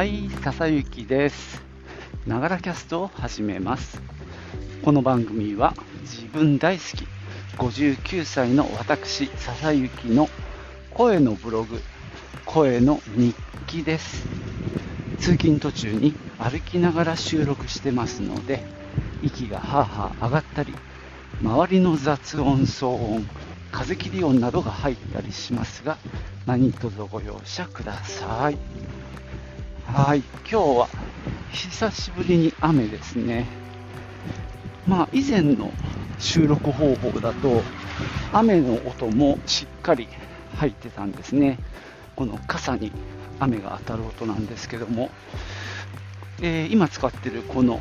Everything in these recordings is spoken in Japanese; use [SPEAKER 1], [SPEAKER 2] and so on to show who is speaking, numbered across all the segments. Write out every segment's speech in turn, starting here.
[SPEAKER 1] はい、笹雪です。ながらキャストを始めます。この番組は自分大好き59歳の私、笹雪の声のブログ、声の日記です。通勤途中に歩きながら収録してますので、息がはあはあ上がったり、周りの雑音、騒音、風切り音などが入ったりしますが、何卒ご容赦ください。はい、今日は久しぶりに雨ですね。まあ以前の収録方法だと雨の音もしっかり入ってたんですね。この傘に雨が当たる音なんですけども、えー今使ってるこの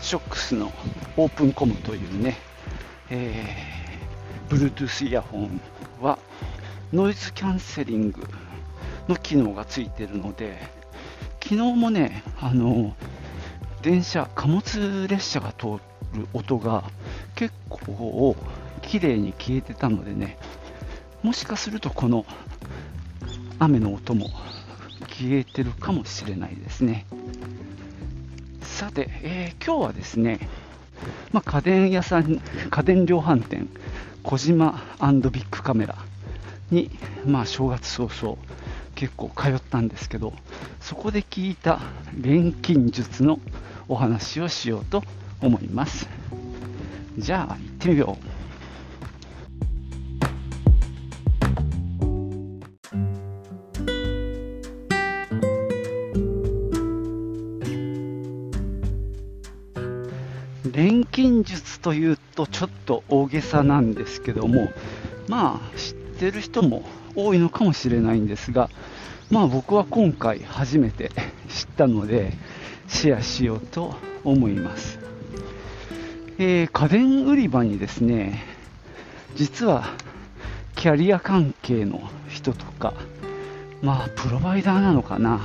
[SPEAKER 1] ショックスのオープンコムというね、えー Bluetooth イヤホンはノイズキャンセリングの機能がついているので昨日もねあの電車貨物列車が通る音が結構綺麗に消えてたのでねもしかするとこの雨の音も消えてるかもしれないですね。さて、えー今日はですね、まあ、家電屋さん家電量販店小島ビッグカメラに、まあ、正月早々結構通ったんですけどそこで聞いた錬金術のお話をしようと思います。じゃあ行ってみよう。錬金術というとちょっと大げさなんですけどもまあ知ってる人も多いのかもしれないんですがまあ僕は今回初めて知ったのでシェアしようと思います、えー家電売り場にですね実はキャリア関係の人とかまあプロバイダーなのかな、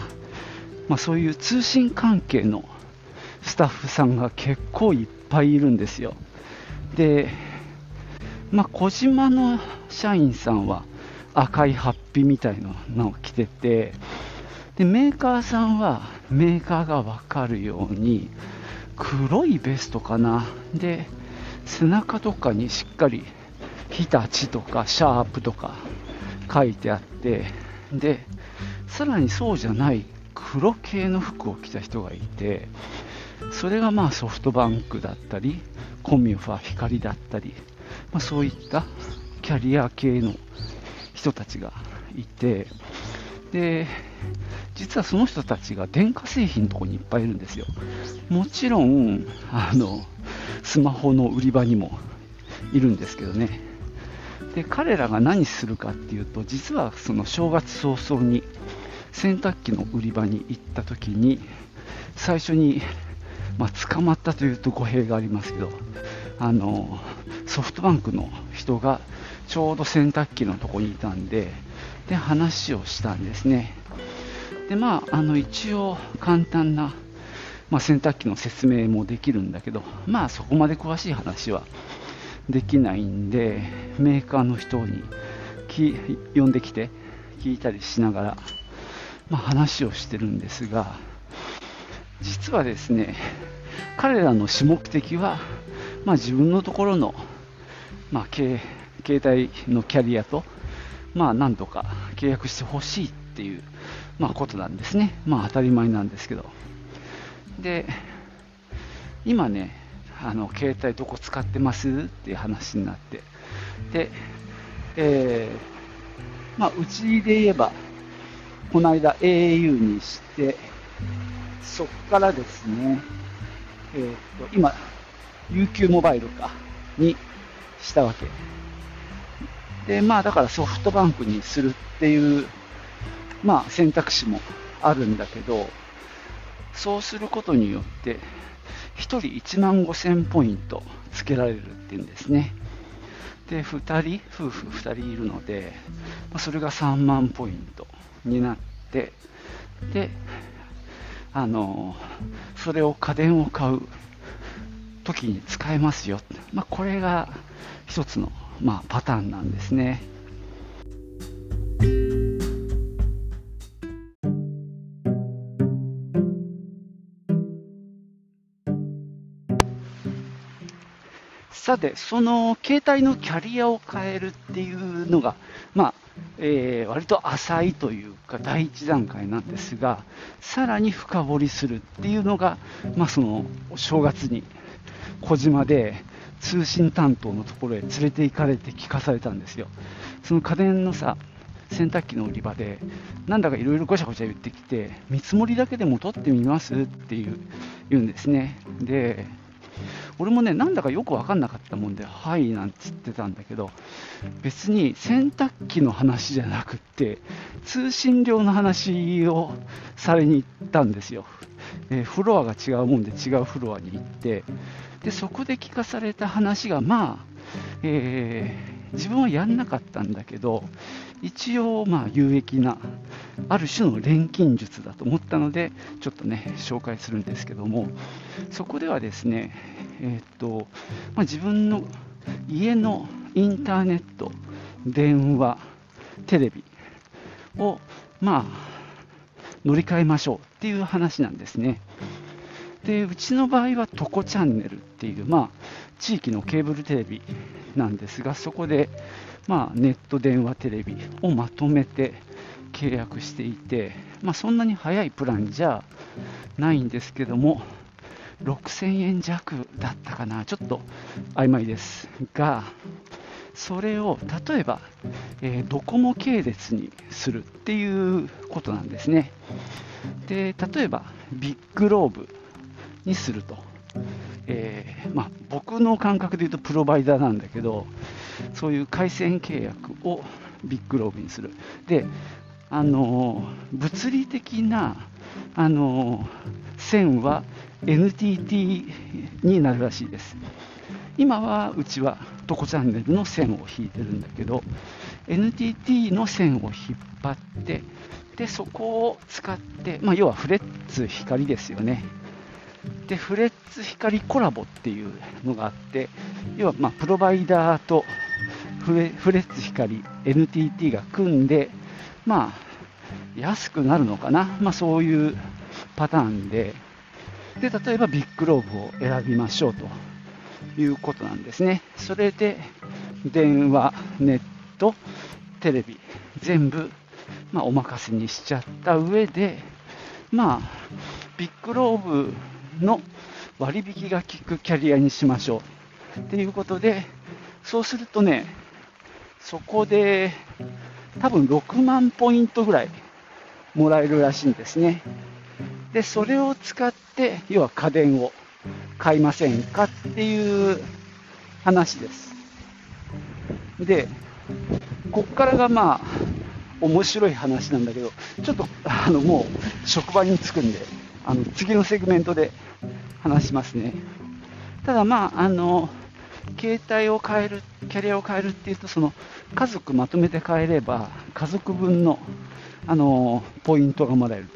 [SPEAKER 1] まあ、そういう通信関係のスタッフさんが結構いっぱいいるんですよ。で、まあ、小島の社員さんは赤いハッピーみたいなのを着てて、でメーカーさんはメーカーがわかるように黒いベストかな。で、背中とかにしっかり日立とかシャープとか書いてあって、で、さらにそうじゃない黒系の服を着た人がいて、それがまあソフトバンクだったり、コミュファ光だったり、まあ、そういったキャリア系の人たちがいて、で、実はその人たちが電化製品のとこにいっぱいいるんですよ。もちろん、あの、スマホの売り場にもいるんですけどね。で、彼らが何するかっていうと、実はその正月早々に洗濯機の売り場に行った時に、最初にまあ、捕まったというと語弊がありますけどあのソフトバンクの人がちょうど洗濯機のとこにいたんでで話をしたんですね。でまああの一応簡単な、まあ、洗濯機の説明もできるんだけどまあそこまで詳しい話はできないんでメーカーの人にき呼んできて聞いたりしながら、まあ、話をしてるんですが実はですね彼らの主目的は、まあ、自分のところの、まあ、携携帯のキャリアと、まあ、なんとか契約してほしいっていう、まあ、ことなんですね、まあ、当たり前なんですけど。で今ねあの携帯どこ使ってますっていう話になって。で、えーまあ、うちで言えばこの間 au にしてそこからですね、えーと今、UQ モバイルかにしたわけ。で、まあだからソフトバンクにするっていう、まあ選択肢もあるんだけど、そうすることによって、1人1万5000ポイントつけられるっていうんですね。で、2人、夫婦2人いるので、まそれが3万ポイントになって、で、あのそれを家電を買う時に使えますよ、まあ、これが一つの、まあ、パターンなんですね。さて、その携帯のキャリアを変えるっていうのが、まあえー、割と浅いというか第一段階なんですがさらに深掘りするっていうのが、まあ、そのお正月に小島で通信担当のところへ連れて行かれて聞かされたんですよ。その家電のさ洗濯機の売り場で、なんだかいろいろごちゃごちゃ言ってきて、見積もりだけでも取ってみますっていう言うんですね。で、俺もね、なんだかよく分かんなかったもんで、はいなんつってたんだけど、別に洗濯機の話じゃなくって、通信料の話をされに行ったんですよ。えフロアが違うもんで違うフロアに行って、でそこで聞かされた話が、まあ、えー、自分はやんなかったんだけど、一応、まあ、有益な、ある種の錬金術だと思ったので、ちょっとね、紹介するんですけども、そこではですね、え、っと、まあ、自分の家のインターネット、電話、テレビを、まあ、乗り換えましょうっていう話なんですね。で、うちの場合はトコチャンネルっていう、まあ、地域のケーブルテレビなんですが、そこで、まあ、ネット電話テレビをまとめて契約していて、まあ、そんなに早いプランじゃないんですけども、6000円弱だったかな、ちょっと曖昧ですが、それを例えば、えー、ドコモ系列にするっていうことなんですね。で例えば、ビッグローブにすると。えー、まあ、僕の感覚で言うとプロバイダーなんだけど、そういう回線契約をビッグローブにする。で、あの物理的な、あの線は NTT になるらしいです。今はうちはトコチャンネルの線を引いてるんだけど、NTT の線を引っ張って、でそこを使って、まあ、要はフレッツ光ですよね。で、フレッツ光コラボっていうのがあって、要はまプロバイダーとフレッツ光 NTT が組んで、まあ、安くなるのかな、まあ、そういうパターンで。で、例えばビッグローブを選びましょうと。いうことなんですね。それで電話、ネット、テレビ、全部、まあ、お任せにしちゃった上で、まあ、ビッグローブの割引が効くキャリアにしましょう。っていうことで、そうするとね、そこで多分6万ポイントぐらいもらえるらしいんですね。で、それを使って、要は家電を買いませんかっていう話です。で、こっからがまあ、面白い話なんだけど、ちょっとあのもう職場に着くんで、あの次のセグメントで話しますね。ただまあ、あの、携帯を変える、キャリアを変えるっていうと、その家族まとめて変えれば、家族分の、あのポイントがもらえる。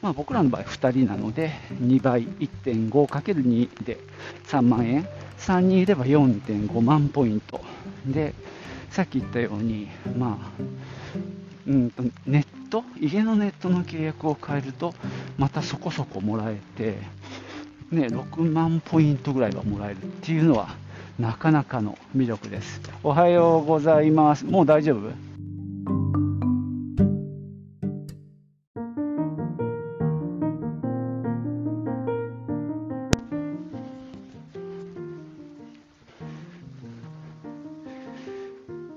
[SPEAKER 1] まあ、僕らの場合2人なので、2倍、1.5×2 で3万円、3人いれば4.5万ポイント。で、さっき言ったように、まあ、うんとネット、家のネットの契約を変えると、またそこそこもらえて、ね、6万ポイントぐらいはもらえるっていうのは、なかなかの魅力です。おはようございます。もう大丈夫？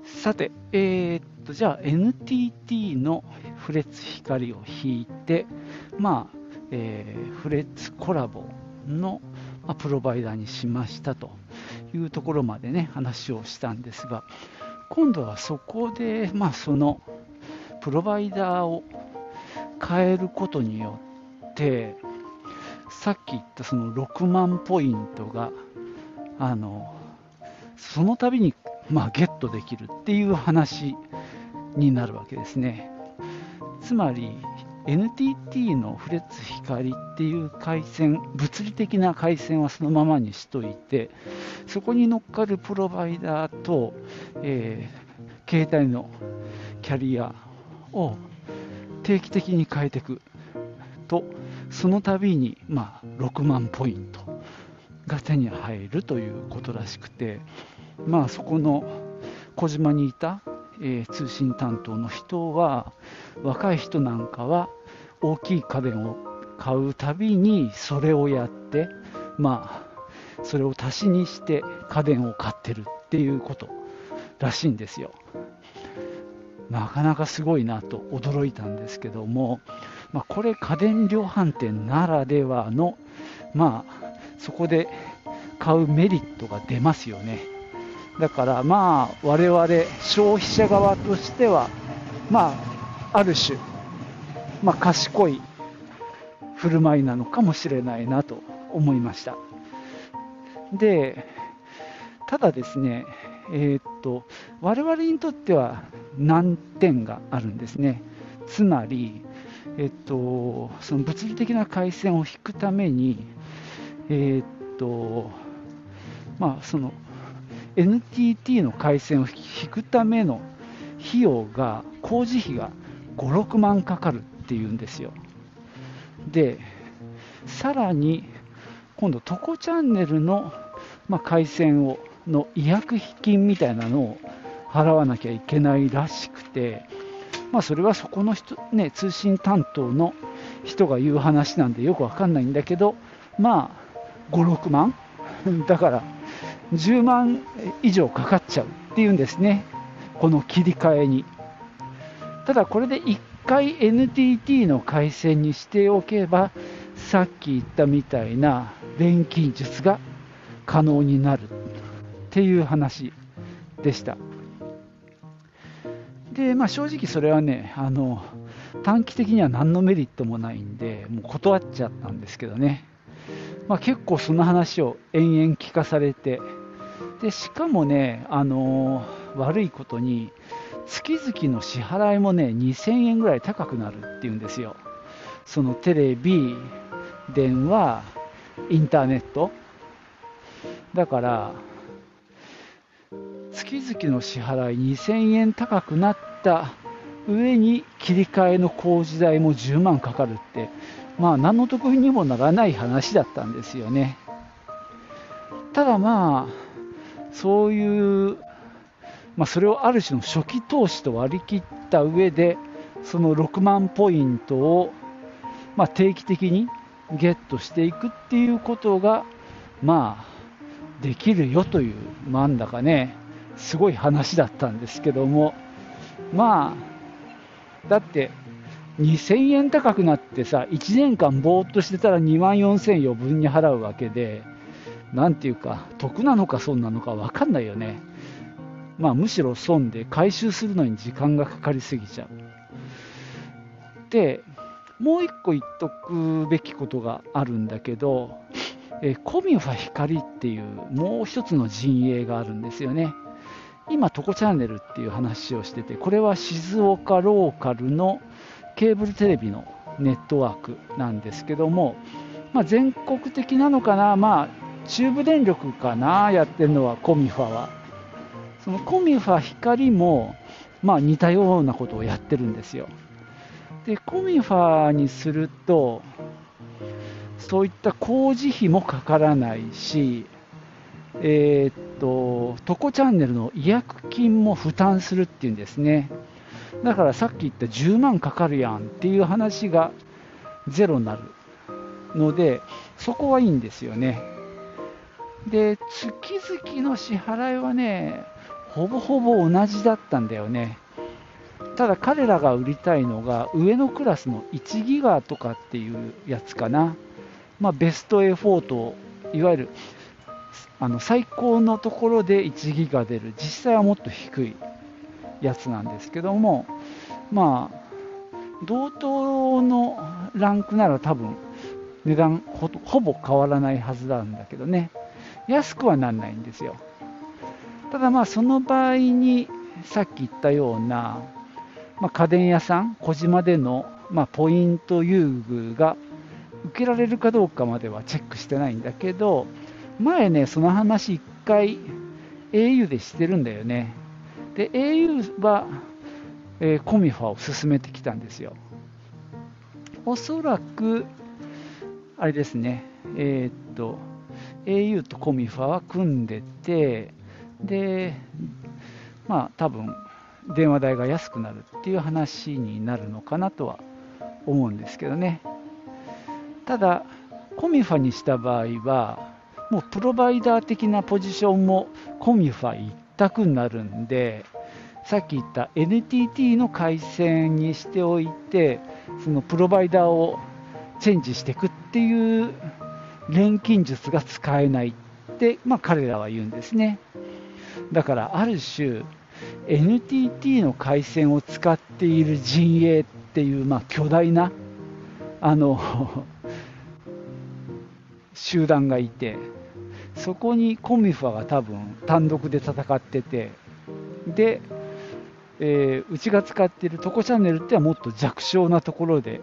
[SPEAKER 1] さて、えー、っと、じゃあ NTT のフレッツ光を引いて、まあ、えー、フレッツコラボの、まあ、プロバイダーにしましたというところまでね、話をしたんですが、今度はそこで、まあ、そのプロバイダーを変えることによって、さっき言ったその6万ポイントが、あの、その度に、まあ、ゲットできるっていう話になるわけですね。つまり、NTT のフレッツ光っていう回線、物理的な回線はそのままにしといて、そこに乗っかるプロバイダーと、えー、携帯のキャリアを定期的に変えていくと、その度に、まあ、6万ポイントが手に入るということらしくて、まあ、そこの小島にいた、えー、通信担当の人は若い人なんかは大きい家電を買うたびにそれをやってまあそれを足しにして家電を買ってるっていうことらしいんですよ。なかなかすごいなと驚いたんですけども、まあ、これ家電量販店ならではのまあそこで買うメリットが出ますよね。だからまあ我々消費者側としてはまあある種まあ、賢い振る舞いなのかもしれないなと思いました。で、ただですね、えー、っと我々にとっては難点があるんですね。つまり、えっと、その物理的な回線を引くために、えー、っと、まあ、その NTT の回線を引くための費用が、工事費が5、6万かかるっていうんですよ。で、さらに、今度、トコチャンネルの、まあ、回線をの違約金みたいなのを払わなきゃいけないらしくて、まあ、それはそこの人、ね、通信担当の人が言う話なんでよくわかんないんだけど、まあ、5、6万？だから、10万以上かかっちゃうっていうんですね、この切り替えに。ただ、これで1回 NTT の回線にしておけば、さっき言ったみたいな錬金術が可能になるっていう話でした。で、まあ、正直それはね、あの短期的には何のメリットもないんで、もう断っちゃったんですけどね、まあ、結構その話を延々聞かされて、でしかもね、あの悪いことに、月々の支払いもね、2000円ぐらい高くなるっていうんですよ。そのテレビ、電話、インターネット。だから、月々の支払い2000円高くなった上に切り替えの工事代も10万かかるって、まあ何の得にもならない話だったんですよね。ただまあ、そういうまあ、それをある種の初期投資と割り切った上でその6万ポイントを、まあ、定期的にゲットしていくっていうことがまあできるよというなんだかねすごい話だったんですけどもまあだって2000円高くなってさ1年間ぼーっとしてたら2万4000円余分に払うわけでなんていうか得なのか損なのか分かんないよね。まあ、むしろ損で回収するのに時間がかかりすぎちゃう。で、もう一個言っとくべきことがあるんだけど、えコミファ光っていうもう一つの陣営があるんですよね。今、トコチャンネルっていう話をしてて、これは静岡ローカルのケーブルテレビのネットワークなんですけども、まあ、全国的なのかな、まあ、中部電力かな、やってるのはコミファは。そのコミファ光も、まあ、似たようなことをやってるんですよ。で、コミファにすると、そういった工事費もかからないし、えー、っと、トコチャンネルの違約金も負担するっていうんですね。だからさっき言った10万かかるやんっていう話がゼロになるので、そこはいいんですよね。で、月々の支払いはね、ほぼほぼ同じだったんだよね。ただ彼らが売りたいのが上のクラスの1ギガとかっていうやつかな。まあ、ベストエフォート、いわゆるあの最高のところで1ギガ出る、実際はもっと低いやつなんですけども、まあ、同等のランクなら多分値段ほぼ変わらないはずなんだけどね、安くはなんないんですよ。ただまあその場合にさっき言ったような、まあ、家電屋さん、小島での、まあ、ポイント優遇が受けられるかどうかまではチェックしてないんだけど、前ね、その話1回 au でしてるんだよね。で、au は、えー、コミファを進めてきたんですよ。おそらく、あれですね、えー、っと、au とコミファは組んでて、で、まあ多分電話代が安くなるっていう話になるのかなとは思うんですけどね。ただ、コミファにした場合は、もうプロバイダー的なポジションもコミファ一択になるんで、さっき言った NTT の回線にしておいて、そのプロバイダーをチェンジしていくっていう錬金術が使えないって、まあ、彼らは言うんですね。だからある種 NTT の回線を使っている陣営っていう、まあ、巨大なあの 集団がいてそこにコミファが多分単独で戦っててで、えー、うちが使っているトコチャンネルってはもっと弱小なところで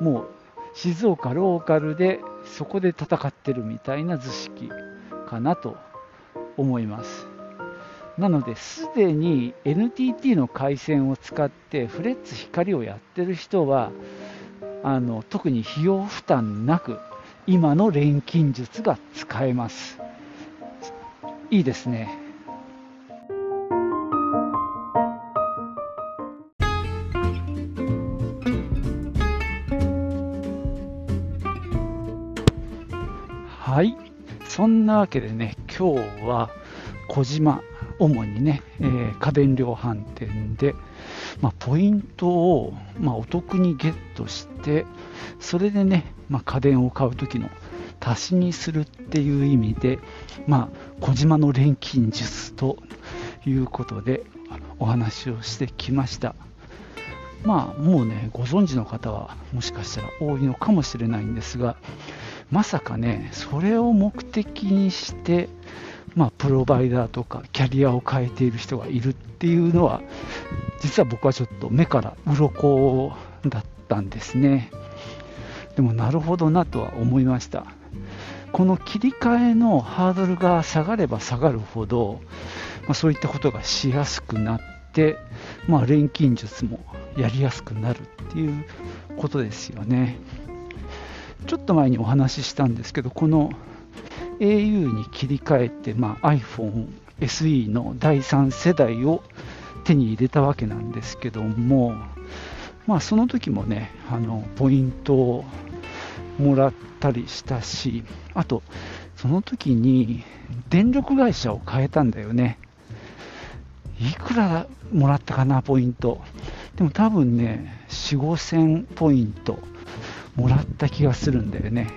[SPEAKER 1] もう静岡ローカルでそこで戦ってるみたいな図式かなと思います。なのですでに NTT の回線を使ってフレッツ光をやってる人はあの特に費用負担なく今の錬金術が使えます。いいですね。そんなわけでね今日は小島主にね、えー、家電量販店で、まあ、ポイントを、まあ、お得にゲットしてそれでね、まあ、家電を買う時の足しにするっていう意味で、まあ、小島の錬金術ということでお話をしてきました。まあもうねご存知の方はもしかしたら多いのかもしれないんですがまさかねそれを目的にしてまあ、プロバイダーとかキャリアを変えている人がいるっていうのは実は僕はちょっと目から鱗だったんですね。でもなるほどなとは思いました。この切り替えのハードルが下がれば下がるほど、まあ、そういったことがしやすくなって、まあ、錬金術もやりやすくなるっていうことですよね。ちょっと前にお話ししたんですけどこの au に切り替えて、まあ、iPhone SE の第3世代を手に入れたわけなんですけども、まあ、その時もねあのポイントをもらったりしたしあとその時に電力会社を変えたんだよね。いくらもらったかなポイント。でも多分ね4 5 0 0 0ポイントもらった気がするんだよね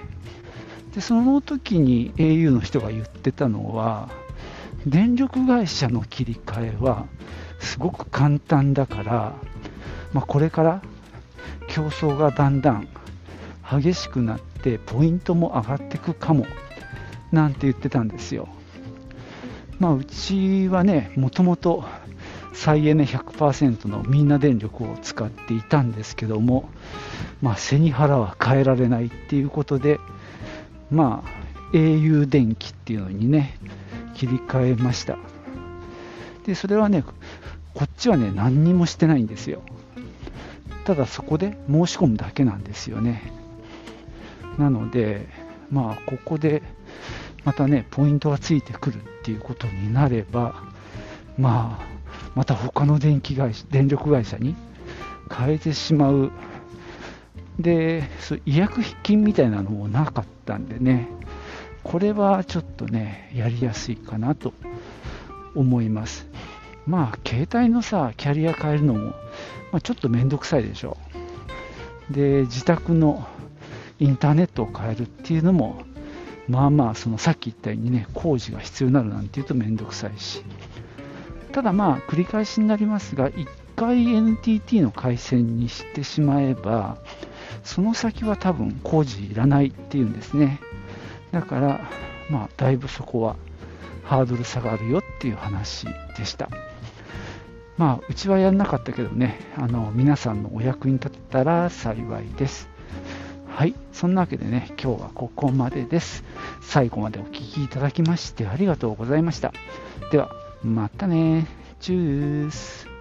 [SPEAKER 1] でその時に au の人が言ってたのは電力会社の切り替えはすごく簡単だから、まあ、これから競争がだんだん激しくなってポイントも上がってくかもなんて言ってたんですよ。まあ、うちはねもともと再エネ100%のみんな電力を使っていたんですけども、まあ、背に腹は変えられないっていうことでまあ au 電気っていうのにね切り替えました。でそれはねこっちはね何にもしてないんですよ。ただそこで申し込むだけなんですよね。なのでまあここでまたねポイントがついてくるっていうことになればまあまた他の電気会社電力会社に変えてしまうで、違約金みたいなのもなかったんでね、これはちょっとね、やりやすいかなと思います。まあ、携帯のさ、キャリア変えるのも、まあ、ちょっとめんどくさいでしょ。で、自宅のインターネットを変えるっていうのも、まあまあ、そのさっき言ったようにね、工事が必要になるなんていうとめんどくさいし。ただまあ、繰り返しになりますが、1回 NTT の回線にしてしまえば、その先は多分工事いらないっていうんですね。だからまあだいぶそこはハードル下がるよっていう話でした。まあうちはやんなかったけどねあの皆さんのお役に立てたら幸いです。はいそんなわけでね今日はここまでです。最後までお聴きいただきましてありがとうございました。では。またね。チュース。